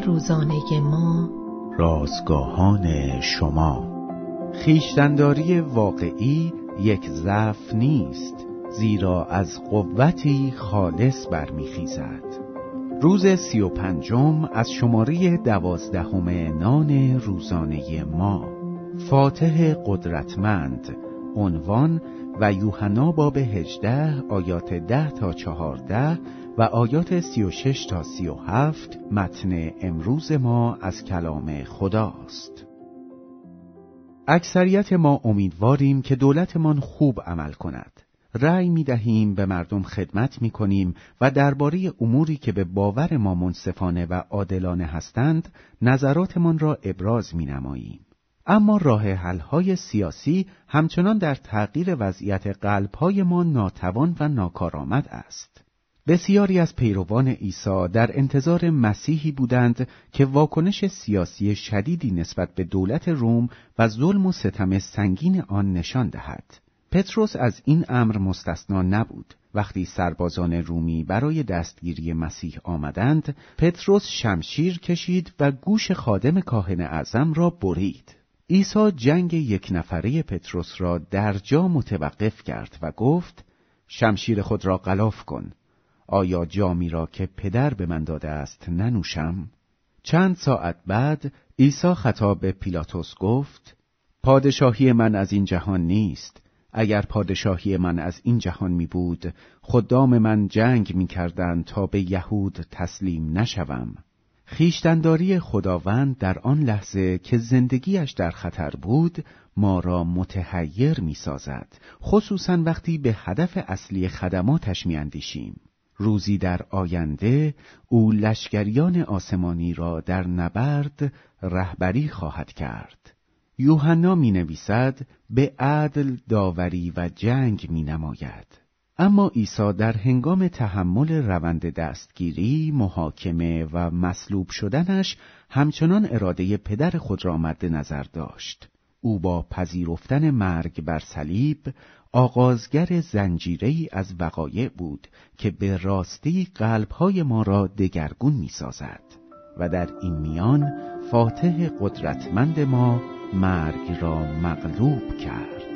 روزانه ما. رازگاهان شما. خیشتنداری واقعی یک ضعف نیست زیرا از قوتی خالص برمیخیزد. روز سی و پنجم از شماره دوازدهم نان روزانه ما. فاتح قدرتمند عنوان و یوحنا باب هجده آیات ده تا چهارده و آیات سی و شش تا سی و هفت متن امروز ما از کلام خداست اکثریت ما امیدواریم که دولتمان خوب عمل کند رأی می دهیم به مردم خدمت می کنیم و درباره اموری که به باور ما منصفانه و عادلانه هستند نظراتمان را ابراز می نماییم. اما راه حل‌های سیاسی همچنان در تغییر وضعیت قلب‌های ما ناتوان و ناکارآمد است. بسیاری از پیروان عیسی در انتظار مسیحی بودند که واکنش سیاسی شدیدی نسبت به دولت روم و ظلم و ستم سنگین آن نشان دهد. پتروس از این امر مستثنا نبود. وقتی سربازان رومی برای دستگیری مسیح آمدند، پتروس شمشیر کشید و گوش خادم کاهن اعظم را برید. عیسی جنگ یک نفره پتروس را در جا متوقف کرد و گفت شمشیر خود را غلاف کن. آیا جامی را که پدر به من داده است ننوشم؟ چند ساعت بعد عیسی خطاب به پیلاتوس گفت پادشاهی من از این جهان نیست. اگر پادشاهی من از این جهان می بود خدام من جنگ می کردن تا به یهود تسلیم نشوم. خیشتنداری خداوند در آن لحظه که زندگیش در خطر بود ما را متحیر می سازد خصوصا وقتی به هدف اصلی خدماتش می اندیشیم. روزی در آینده او لشکریان آسمانی را در نبرد رهبری خواهد کرد. یوحنا می نویسد به عدل داوری و جنگ می نماید اما عیسی در هنگام تحمل روند دستگیری، محاکمه و مصلوب شدنش همچنان اراده پدر خود را مد نظر داشت. او با پذیرفتن مرگ بر صلیب آغازگر زنجیری از وقایع بود که به راستی قلبهای ما را دگرگون می سازد و در این میان فاتح قدرتمند ما مرگ را مغلوب کرد.